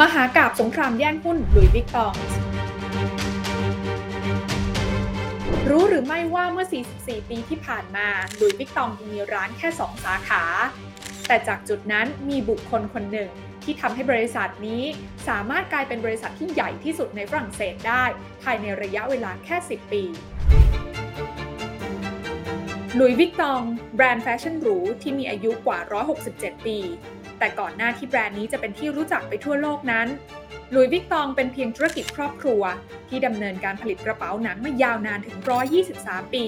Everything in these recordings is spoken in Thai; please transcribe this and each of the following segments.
มหากาพย์สงครามแย่งหุ้นหลุยส์วิตตองรู้หรือไม่ว่าเมื่อ 44 ปีที่ผ่านมาหลุยส์วิตตองมีร้านแค่ 2 สาขา แต่จากจุดนั้นมีบุคคลคนหนึ่งที่ทำให้บริษัทนี้สามารถกลายเป็นบริษัทที่ใหญ่ที่สุดในฝรั่งเศสได้ ภายในระยะเวลาแค่ 10 ปี หลุยส์วิตตอง แบรนด์แฟชั่นหรูที่มีอายุกว่า 167 ปี แต่ก่อนหน้าที่แบรนด์นี้จะเป็นที่รู้จักไปทั่วโลกนั้นหลุยส์วิตตองเป็นเพียงธุรกิจครอบครัว ที่ดำเนินการผลิตกระเป๋าหนังมายาวนานถึง 123 ปี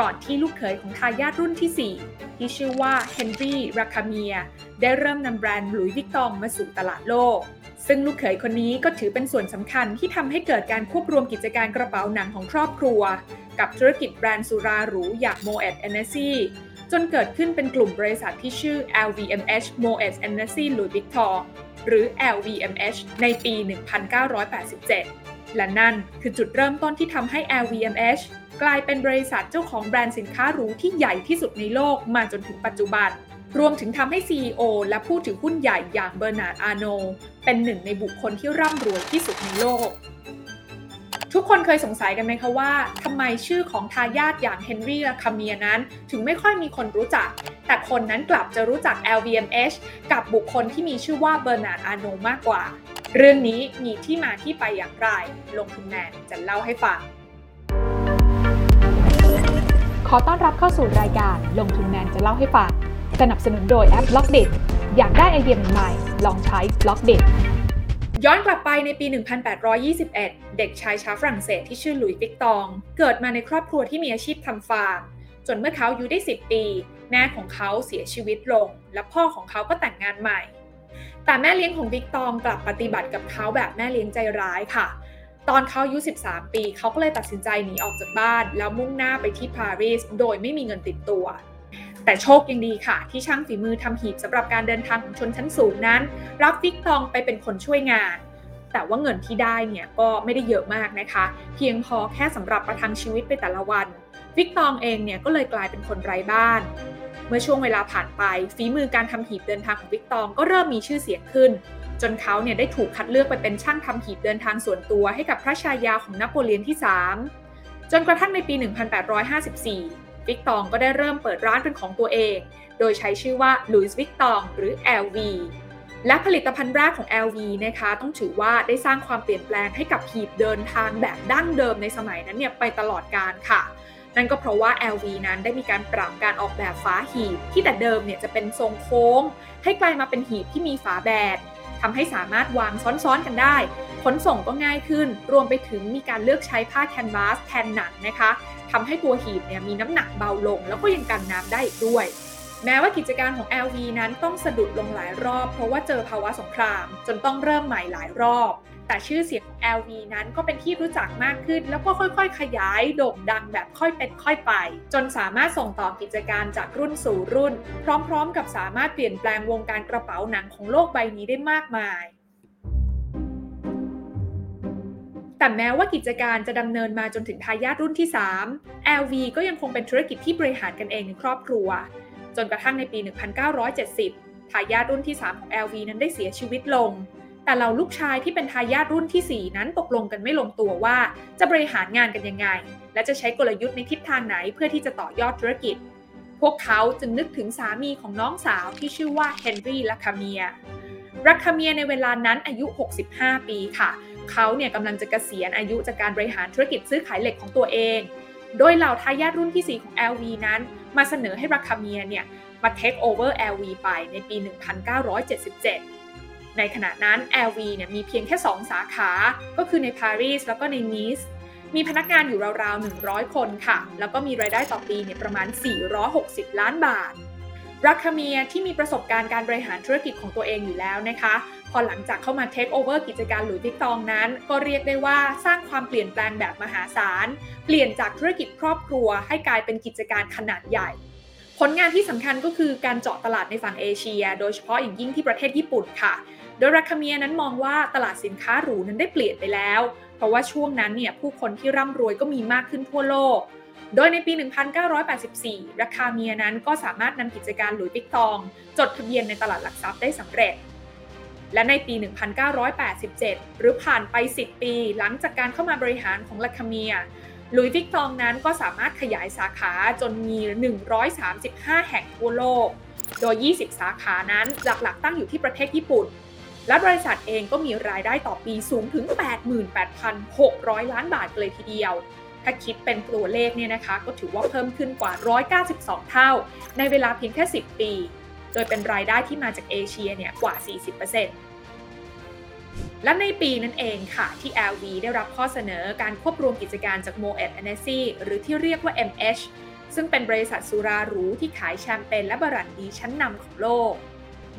ก่อนที่ลูกเขยของทายาทรุ่นที่ 4 ที่ชื่อว่าเฮนรี่ราคาเมีย ได้เริ่มนำแบรนด์หลุยส์วิตตองมาสู่ตลาดโลก ซึ่งลูกเขยคนนี้ก็ถือเป็นส่วนสำคัญที่ทำให้เกิดการควบรวมกิจการกระเป๋าหนังของครอบครัว กับธุรกิจแบรนด์สุราหรูอย่าง Moet Hennessy จนเกิดขึ้นเป็นกลุ่มบริษัทที่ชื่อ LVMH Moet Hennessy Louis Vuitton หรือ LVMH ในปี 1987 และนั่นคือจุดเริ่มต้นที่ทำให้ LVMH กลายเป็นบริษัทเจ้าของแบรนด์สินค้าหรูที่ใหญ่ที่สุดในโลกมาจนถึงปัจจุบัน รวมถึงทำให้ CEO และผู้ถือหุ้นใหญ่อย่างเบอร์นาร์ดอาโน เป็นหนึ่งในบุคคลที่ร่ำรวยที่สุดในโลก ทุกคนเคยสงสัยกันไหมคะว่าทำไมชื่อของทายาทอย่างเฮนรี่ราคาเมียนั้น ถึงไม่ค่อยมีคนรู้จัก แต่คนนั้นกลับจะรู้จัก LVMH กับบุคคลที่มีชื่อว่าเบอร์นาร์ดอาโนมากกว่า เรื่องนี้มีที่มาที่ไปอย่างไร ลงทุนแมนจะเล่าให้ฟังขอต้อนรับเข้าสู่รายการลงทุนแมนจะเล่าให้ฟัง สนับสนุนโดยแอป Blockdit อยากได้ไอเดียใหม่ๆลองใช้ Blockditย้อนกลับไปในปี 1821 เด็กชายชาวฝรั่งเศสที่ชื่อหลุยส์วิกตอง เกิดมาในครอบครัวที่มีอาชีพทำฟาร์ม จนเมื่อเขาอายุได้ 10 ปี แม่ของเขาเสียชีวิตลง และพ่อของเขาก็แต่งงานใหม่ แต่แม่เลี้ยงของวิกตองกลับปฏิบัติกับเขาแบบแม่เลี้ยงใจร้ายค่ะ ตอนเขาอายุ 13 ปี เขาก็เลยตัดสินใจหนีออกจากบ้าน แล้วมุ่งหน้าไปที่ปารีสโดยไม่มีเงินติดตัว แต่โชคยังดีค่ะ ที่ช่างฝีมือทำหีบสำหรับการเดินทางของชนชั้นสูงนั้น รับวิตตองไปเป็นคนช่วยงาน แต่ว่าเงินที่ได้เนี่ยก็ไม่ได้เยอะมากนะคะ เพียงพอแค่สำหรับประทังชีวิตไปแต่ละวันวิตตองเองเนี่ยก็เลยกลายเป็นคนไร้บ้าน เมื่อช่วงเวลาผ่านไปฝีมือการทำหีบเดินทางของวิตตองก็เริ่มมีชื่อเสียงขึ้น จนเขาเนี่ยได้ถูกคัดเลือกไปเป็นช่างทำหีบเดินทางส่วนตัวให้กับพระชายาของนโปเลียนที่ 3 จนกระทั่งในปี 1854 วิตตองก็ได้เริ่มเปิดร้านเป็นของตัวเอง โดยใช้ชื่อว่าลุยส์วิกตองหรือ LV และผลิตภัณฑ์แรกของ LV นะคะ ต้องถือว่าได้สร้างความเปลี่ยนแปลงให้กับหีบเดินทางแบบดั้งเดิมในสมัยนั้นเนี่ยไปตลอดการค่ะ นั่นก็เพราะว่า LV นั้นได้มีการปรับการออกแบบฝาหีบ ที่แต่เดิมเนี่ยจะเป็นทรงโค้ง ให้กลายมาเป็นหีบที่มีฝาแบนทำให้สามารถวางซ้อนๆกันได้ ขนส่งก็ง่ายขึ้น รวมไปถึงมีการเลือกใช้ผ้าแคนวาสแทนหนังนะคะ ทำให้ตัวหีบเนี่ยมีน้ำหนักเบาลง แล้วก็ยังกันน้ำได้อีกด้วย แม้ว่ากิจการของ LV นั้นต้องสะดุดลงหลายรอบ เพราะว่าเจอภาวะสงคราม จนต้องเริ่มใหม่หลายรอบ แต่ชื่อเสียงของ LV นั้นก็เป็นที่รู้จักมากขึ้น แล้วก็ค่อยๆ ขยายโด่งดังแบบค่อยเป็นค่อยไป จนสามารถส่งต่อกิจการจากรุ่นสู่รุ่น พร้อมๆ กับสามารถเปลี่ยนแปลงวงการกระเป๋าหนังของโลกใบนี้ได้มากมาย แต่แม้ว่ากิจการจะดำเนินมาจนถึงทายาทรุ่นที่ 3 LV ก็ยังคงเป็นธุรกิจที่บริหารกันเองในครอบครัว จนกระทั่งในปี 1970 ทายาทรุ่นที่ 3 ของ LV นั้นได้เสียชีวิตลง แต่เราลูกชายที่เป็นทายาทรุ่นที่ 4 นั้นตกลงกันไม่ลงตัวว่า จะบริหารงานกันยังไง และจะใช้กลยุทธ์ในทิศทางไหนเพื่อที่จะต่อยอดธุรกิจ พวกเขาจึงนึกถึงสามีของน้องสาวที่ชื่อว่าเฮนรี่ลาคาเมียรัคาเมียในเวลานั้นอายุ 65 ปีค่ะเขาเนี่ยกำลังจะเกษียณอายุจากการบริหารธุรกิจซื้อขายเหล็กของตัวเอง โดยเหล่าทายาทรุ่นที่ 4 ของ LV นั้น มาเสนอให้ราคาเมียเนี่ยมาเทคโอเวอร์ LV ไปในปี 1977 ในขณะนั้น LV เนี่ยมีเพียงแค่ 2 สาขา ก็คือในปารีสแล้วก็ในนีสมีพนักงานอยู่ราวๆ 100 คนค่ะ แล้วก็มีรายได้ต่อปีเนี่ยประมาณ 460 ล้านบาทราคาเมียที่มีประสบการณ์การบริหารธุรกิจของตัวเองอยู่แล้วนะคะ พอหลังจากเข้ามาเทคโอเวอร์กิจการหลุยส์วิตตองนั้น ก็เรียกได้ว่าสร้างความเปลี่ยนแปลงแบบมหาศาล เปลี่ยนจากธุรกิจครอบครัว ให้กลายเป็นกิจการขนาดใหญ่ ผลงานที่สำคัญก็คือการเจาะตลาดในฝั่งเอเชีย โดยเฉพาะอย่างยิ่งที่ประเทศญี่ปุ่นค่ะ โดยราคาเมียนั้นมองว่าตลาดสินค้าหรูนั้นได้เปลี่ยนไปแล้ว เพราะว่าช่วงนั้นเนี่ยผู้คนที่ร่ำรวยก็มีมากขึ้นทั่วโลกโดยในปี 1984 ราคาเมียนั้นก็สามารถนำกิจการหลุยส์วิตตอง จดทะเบียนในตลาดหลักทรัพย์ได้สำเร็จ และในปี 1987 หรือผ่านไป 10 ปี หลังจากการเข้ามาบริหารของราคาเมียหลุยส์วิตตองนั้นก็สามารถขยายสาขาจนมี 135 แห่งทั่วโลก โดย 20 สาขานั้นหลักๆ ตั้งอยู่ที่ประเทศญี่ปุ่น และบริษัทเองก็มีรายได้ต่อปีสูงถึง 88,600 ล้านบาทเลยทีเดียว ถ้าคิดเป็นตัวเลขเนี่ยนะคะ ก็ถือว่าเพิ่มขึ้นกว่า 192 เท่า ในเวลาเพียงแค่ 10 ปี โดยเป็นรายได้ที่มาจากเอเชียเนี่ยกว่า 40%และในปีนั้นเองค่ะที่ LV ได้รับข้อเสนอการควบรวมกิจการจาก Moet Hennessy หรือที่เรียกว่า MH ซึ่งเป็นบริษัทสุราหรูที่ขายแชมเปญและบรันดีชั้นนำของโลก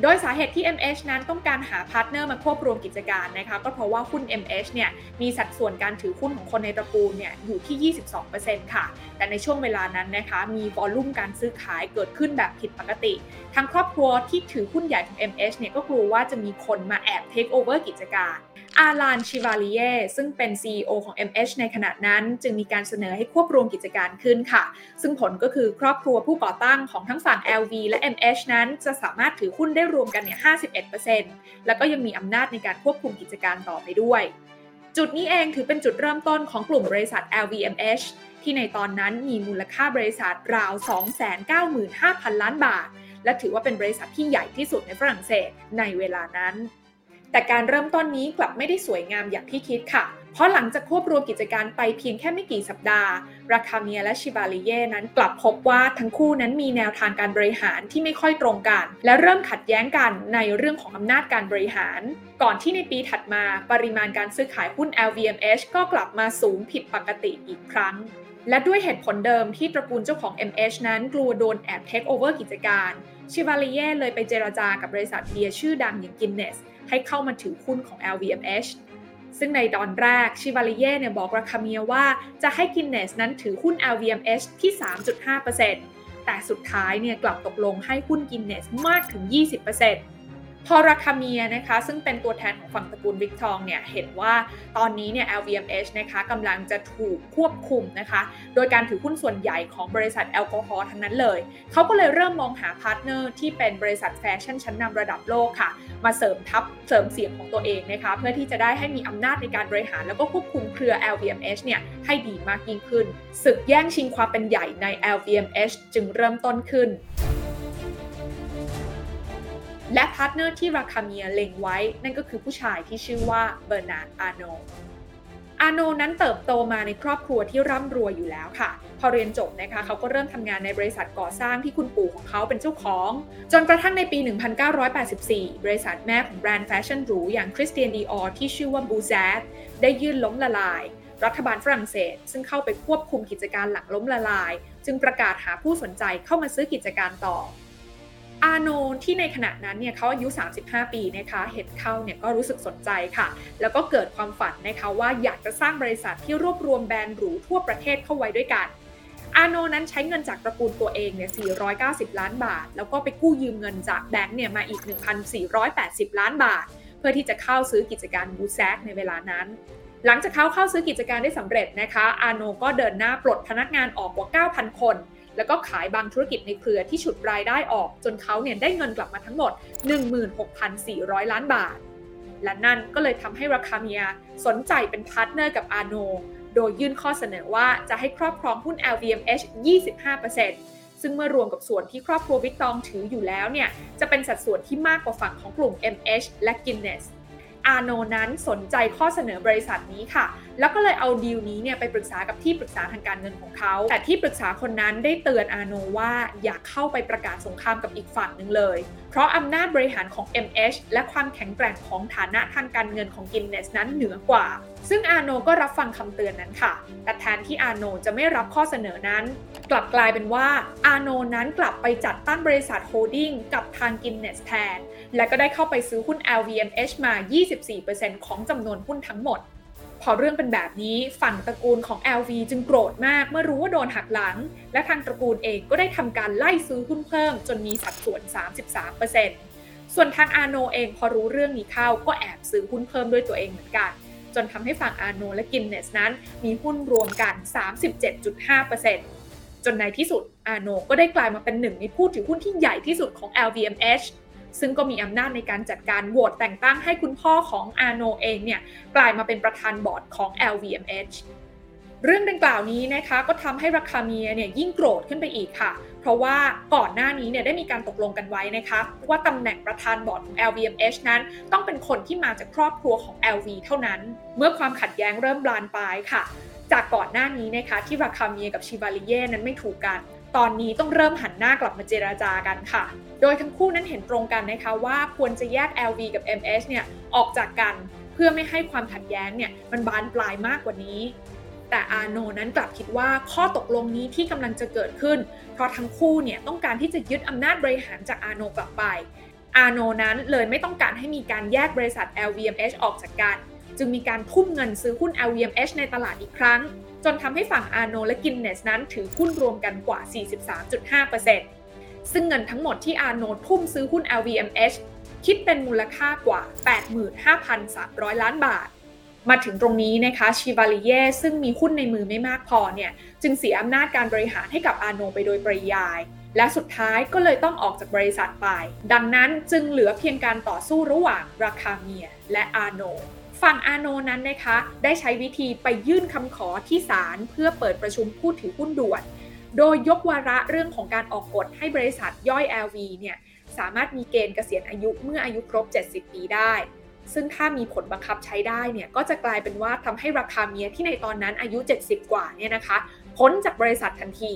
โดยสาเหตุที่ MH นั้นต้องการหา partner มาควบรวมกิจการนะคะก็เพราะว่าหุ้น MH เนี่ยมีสัดส่วนการถือหุ้นของคนในตระกูลเนี่ยอยู่ที่ 22%ค่ะ แต่ในช่วงเวลานั้นนะคะมีวอลลุ่มการซื้อขายเกิดขึ้นแบบผิดปกติทางครอบครัวที่ถือหุ้นใหญ่ของ MH เนี่ยก็กลัวว่าจะมีคนมาแอบเทคโอเวอร์กิจการ อาลานชิวาลีเยซึ่งเป็น CEO ของ MH ในขณะนั้นจึงมีการเสนอให้ควบรวมกิจการขึ้นค่ะ ซึ่งผลก็คือครอบครัวผู้ก่อตั้งของทั้งฝั่ง LV และ MH นั้นจะสามารถถือหุ้นได้รวมกันเนี่ย 51%แล้วก็ยังมีอำนาจในการควบคุมกิจการต่อไปด้วย จุดนี้เองถือเป็นจุดเริ่มต้นของกลุ่มบริษัท LVMH ที่ในตอนนั้นมีมูลค่าบริษัทราว 295,000 ล้านบาท และถือว่าเป็นบริษัทที่ใหญ่ที่สุดในฝรั่งเศสในเวลานั้น แต่การเริ่มต้นนี้กลับไม่ได้สวยงามอย่างที่คิดค่ะ เพราะหลังจากควบรวมกิจการไปเพียงแค่ไม่กี่สัปดาห์ ราคาเมียและชิบาลิเย่นั้นกลับพบว่าทั้งคู่นั้นมีแนวทางการบริหารที่ไม่ค่อยตรงกัน และเริ่มขัดแย้งกันในเรื่องของอำนาจการบริหาร ก่อนที่ในปีถัดมาปริมาณการซื้อขายหุ้น LVMH ก็กลับมาสูงผิดปกติอีกครั้งและด้วยเหตุผลเดิมที่ตระกูลเจ้าของ MH นั้นกลัวโดนแอบเทคโอเวอร์กิจการ ชิวาลิเย่เลยไปเจราจากับบริษัทเบียร์ชื่อดังอย่างกินเนส ให้เข้ามาถือหุ้นของ LVMH ซึ่งในตอนแรกชิวาลิเย่เนี่ยบอกราคาเมียว่าจะให้กินเนสนั้นถือหุ้น LVMH ที่ 3.5%แต่สุดท้ายเนี่ยกลับตกลงให้หุ้นกินเนสมากถึง 20% พอราคาเมียนะคะซึ่งเป็นตัวแทนของฝั่งตระกูลวิตตองเนี่ยเห็นว่าตอนนี้เนี่ย LVMH นะคะกำลังจะถูกควบคุมนะคะ โดยการถือหุ้นส่วนใหญ่ของบริษัทแอลกอฮอล์ทั้งนั้นเลย เขาก็เลยเริ่มมองหา partner ที่เป็นบริษัทแฟชั่นชั้นนำระดับโลกค่ะ มาเสริมทัพเสริมเสียงของตัวเองนะคะ เพื่อที่จะได้ให้มีอำนาจในการบริหาร แล้วก็ควบคุมเครือ LVMH เนี่ยให้ดีมากยิ่งขึ้นศึกแย่งชิงความเป็นใหญ่ใน LVMH จึงเริ่มต้นขึ้น และ partner ที่ราคาเมียเล็งไว้ นั่นก็คือผู้ชายที่ชื่อว่าเบอร์นาร์ดอาโนอาโนนั้นเติบโตมาในครอบครัวที่ร่ำรวยอยู่แล้วค่ะ พอเรียนจบนะคะเขาก็เริ่มทำงานในบริษัทก่อสร้างที่คุณปู่ของเขาเป็นเจ้าของ จนกระทั่งในปี 1984 บริษัทแม่ของแบรนด์แฟชั่นหรูอย่าง Christian Dior ที่ชื่อว่า Boussac ได้ยื่นล้มละลาย รัฐบาลฝรั่งเศส ซึ่งเข้าไปควบคุมกิจการหลังล้มละลาย จึงประกาศหาผู้สนใจเข้ามาซื้อกิจการต่อ อาโนที่ในขณะนั้นเนี่ยเขาอายุ 35 ปีนะคะเห็นเข้าเนี่ยก็รู้สึกสนใจค่ะ แล้วก็เกิดความฝันนะคะว่าอยากจะสร้างบริษัทที่รวบรวมแบรนด์หรูทั่วประเทศเข้าไว้ด้วยกันอาโนนั้นใช้เงินจากตระกูลตัวเองเนี่ย 490 ล้านบาท แล้วก็ไปกู้ยืมเงินจากแบงก์เนี่ยมาอีก 1,480 ล้านบาท เพื่อที่จะเข้าซื้อกิจการ Boussac ในเวลานั้น หลังจากเขาเข้าซื้อกิจการได้สำเร็จนะคะ อาโนก็เดินหน้าปลดพนักงานออกกว่า 9,000 คน แล้วก็ขายบางธุรกิจในเครือที่ฉุดรายได้ออก จนเขาเนี่ยได้เงินกลับมาทั้งหมด 16,400 ล้านบาท และนั่นก็เลยทำให้ราคาเมียสนใจเป็น partner กับอาโน โดยยื่นข้อเสนอว่าจะให้ครอบครองหุ้น LVMH 25%ซึ่งเมื่อรวมกับส่วนที่ครอบครัววิตตองถืออยู่แล้วเนี่ยจะเป็นสัดส่วนที่มากกว่าฝั่งของกลุ่ม MH และ Guinness อาโนนั้นสนใจข้อเสนอบริษัทนี้ค่ะ แล้วก็เลยเอาดีลนี้เนี่ยไปปรึกษากับที่ปรึกษาทางการเงินของเขา แต่ที่ปรึกษาคนนั้นได้เตือนอาโนว่าอยากเข้าไปประกาศสงครามกับอีกฝั่งหนึ่งเลย เพราะอำนาจบริหารของ MH และความแข็งแกร่งของฐานะทางการเงินของกินเนสนั้นเหนือกว่า ซึ่งอาโนก็รับฟังคำเตือนนั้นค่ะ แต่แทนที่อาโนจะไม่รับข้อเสนอนั้น กลับกลายเป็นว่าอาโนนั้นกลับไปจัดตั้งบริษัท holding กับทาง Guinness แทน และก็ได้เข้าไปซื้อหุ้น LVMH มา 24%ของจำนวนหุ้นทั้งหมด พอเรื่องเป็นแบบนี้ฝั่งตระกูลของ LV จึงโกรธมากเมื่อรู้ว่าโดนหักหลัง และทางตระกูลเองก็ได้ทำการไล่ซื้อหุ้นเพิ่มจนมีสัดส่วน 33%ส่วนทางอาโนเองพอรู้เรื่องนี้เข้าก็แอบซื้อหุ้นเพิ่มด้วยตัวเองเหมือนกัน จนทำให้ฝั่งอาโนและ Guinness นั้น มีหุ้นรวมกัน 37.5%จนในที่สุดอาโนก็ได้กลายมาเป็นหนึ่งในผู้ถือหุ้นที่ใหญ่ที่สุดของ LVMH ซึ่งก็มีอำนาจในการจัดการโหวตแต่งตั้งให้คุณพ่อของอาโนเองเนี่ยกลายมาเป็นประธานบอร์ดของ LVMH เรื่องดังกล่าวนี้นะคะก็ทำให้ราคาเมียเนี่ยยิ่งโกรธขึ้นไปอีกค่ะ เพราะว่าก่อนหน้านี้เนี่ยได้มีการตกลงกันไว้นะคะว่าตำแหน่งประธานบอร์ดของ LVMH นั้น ต้องเป็นคนที่มาจากครอบครัวของ LV เท่านั้น เมื่อความขัดแย้งเริ่มบานปลายค่ะ จากก่อนหน้านี้นะคะที่ราคาเมียกับชิบาลิเย่นั้นไม่ถูกกัน ตอนนี้ต้องเริ่มหันหน้ากลับมาเจราจากันค่ะ โดยทั้งคู่นั้นเห็นตรงกันนะคะว่าควรจะแยก LV กับ MS เนี่ยออกจากกัน เพื่อไม่ให้ความขัดแย้งเนี่ยมันบานปลายมากกว่านี้ แต่อาโนนั้นกลับคิดว่าข้อตกลงนี้ที่กำลังจะเกิดขึ้น เพราะทั้งคู่เนี่ยต้องการที่จะยึดอำนาจบริหารจากอาโนกลับไปอาโนนั้นเลยไม่ต้องการให้มีการแยกบริษัท LVMH ออกจากกัน จึงมีการทุ่มเงินซื้อหุ้น LVMH ในตลาดอีกครั้ง จนทำให้ฝั่งอาโนและกินเนสนั้นถือหุ้นรวมกันกว่า 43.5%ซึ่งเงินทั้งหมดที่อาโนทุ่มซื้อหุ้น LVMH คิดเป็นมูลค่ากว่า 85,300 ล้านบาท มาถึงตรงนี้นะคะชิวาลิเย่ซึ่งมีหุ้นในมือไม่มากพอเนี่ยจึงเสียอำนาจการบริหารให้กับอาโนไปโดยปริยาย และสุดท้ายก็เลยต้องออกจากบริษัทไป ดังนั้นจึงเหลือเพียงการต่อสู้ระหว่างราคาเมียและอาโน ฝั่งอาโนนั้นนะคะ ได้ใช้วิธีไปยื่นคำขอที่ศาลเพื่อเปิดประชุมผู้ถือหุ้นด่วน โดยยกวาระเรื่องของการออกกฎให้บริษัทย่อย LV เนี่ยสามารถมีเกณฑ์เกษียณอายุเมื่ออายุครบ 70 ปีได้ ซึ่งถ้ามีผลบังคับใช้ได้เนี่ยก็จะกลายเป็นว่าทำให้ราคาเมียที่ในตอนนั้นอายุ 70 กว่าเนี่ยนะคะพ้นจากบริษัททันที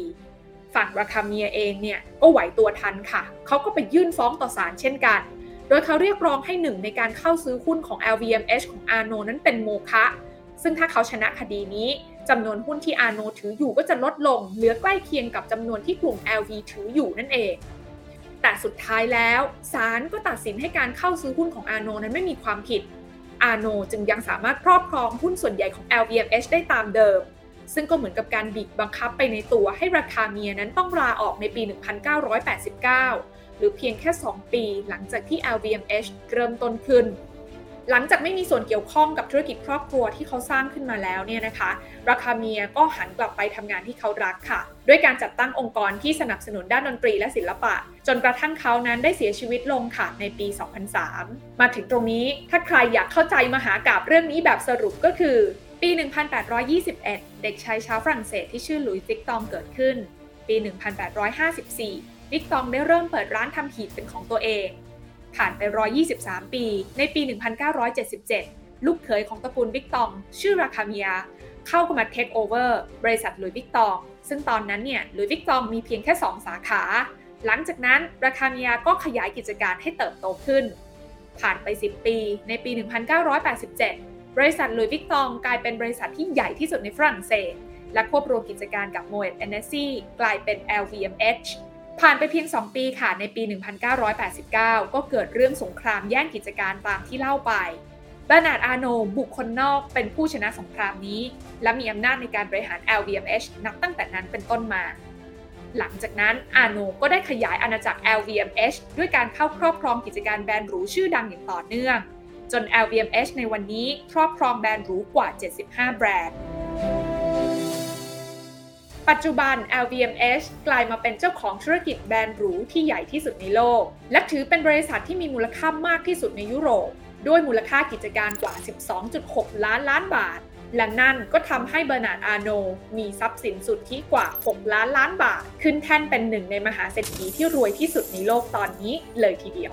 ฝั่งราคาเมียเองเนี่ยก็ไหวตัวทันค่ะ เขาก็ไปยื่นฟ้องต่อศาลเช่นกัน โดยเขาเรียกร้องให้หนึ่งในการเข้าซื้อหุ้นของ LVMH ของอาโนนั้นเป็นโมฆะซึ่งถ้าเขาชนะคดีนี้จำนวนหุ้นที่อาโนถืออยู่ก็จะลดลง เหลือใกล้เคียงกับจำนวนที่กลุ่ม LV ถืออยู่นั่นเอง แต่สุดท้ายแล้วศาลก็ตัดสินให้การเข้าซื้อหุ้นของอาโนนั้นไม่มีความผิด อาโนจึงยังสามารถครอบครองหุ้นส่วนใหญ่ของ LVMH ได้ตามเดิม ซึ่งก็เหมือนกับการบีบบังคับไปในตัวให้ราคาเมียนั้นต้องลาออกในปี 1989 หรือเพียงแค่ 2 ปีหลังจากที่ LVMH เริ่มต้นขึ้น หลังจากไม่มีส่วนเกี่ยวข้องกับธุรกิจครอบครัวที่เขาสร้างขึ้นมาแล้วเนี่ยนะคะ ราคาเมียก็หันกลับไปทำงานที่เขารักค่ะ ด้วยการจัดตั้งองค์กรที่สนับสนุนด้านดนตรีและศิลปะ จนกระทั่งเขานั้นได้เสียชีวิตลงค่ะในปี 2003 มาถึงตรงนี้ถ้าใครอยากเข้าใจมหากาพย์เรื่องนี้แบบสรุปก็คือ ปี 1821 เด็กชายชาวฝรั่งเศสที่ชื่อหลุยส์วิตตองเกิดขึ้น ปี 1854 วิตตองได้เริ่มเปิดร้านทำหีบเป็นของตัวเอง ผ่านไป 123 ปี ในปี 1977 ลูกเขยของตระกูลวิตตอง ชื่อราคาเมีย เข้ามาเทคโอเวอร์บริษัทหลุยส์วิตตอง ซึ่งตอนนั้นเนี่ยหลุยส์วิตตองมีเพียงแค่ 2 สาขา หลังจากนั้นราคาเมียก็ขยายกิจการให้เติบโตขึ้น ผ่านไป 10 ปี ในปี 1987 บริษัทลุยวิกตองกลายเป็นบริษัทที่ใหญ่ที่สุดในฝรั่งเศสและควบรวมกิจการกับโมเอตเอเนซีกลายเป็น LVMH ผ่านไปเพียง 2 ปีค่ะ ในปี 1989 ก็เกิดเรื่องสงครามแย่งกิจการตามที่เล่าไปบานาดอาโนบุคคลนอกเป็นผู้ชนะสงครามนี้ และมีอำนาจในการบริหาร LVMH นับตั้งแต่นั้นเป็นต้นมา หลังจากนั้นอาโนก็ได้ขยายอาณาจักร LVMH ด้วยการเข้าครอบครองกิจการแบรนด์หรูชื่อดังอย่างต่อเนื่อง จน LVMH ในวันนี้ครอบครองแบรนด์หรูกว่า 75 แบรนด์ ปัจจุบัน LVMH กลายมาเป็นเจ้าของธุรกิจแบรนด์หรูที่ใหญ่ที่สุดในโลก และถือเป็นบริษัทที่มีมูลค่ามากที่สุดในยุโรป ด้วยมูลค่ากิจการกว่า 12.6 ล้านล้านบาท และนั่นก็ทำให้เบอร์นาร์ดอาโน มีทรัพย์สินสุทธิกว่า 6 ล้านล้านบาท ขึ้นแท่นเป็นหนึ่งในมหาเศรษฐีที่รวยที่สุดในโลกตอนนี้เลยทีเดียว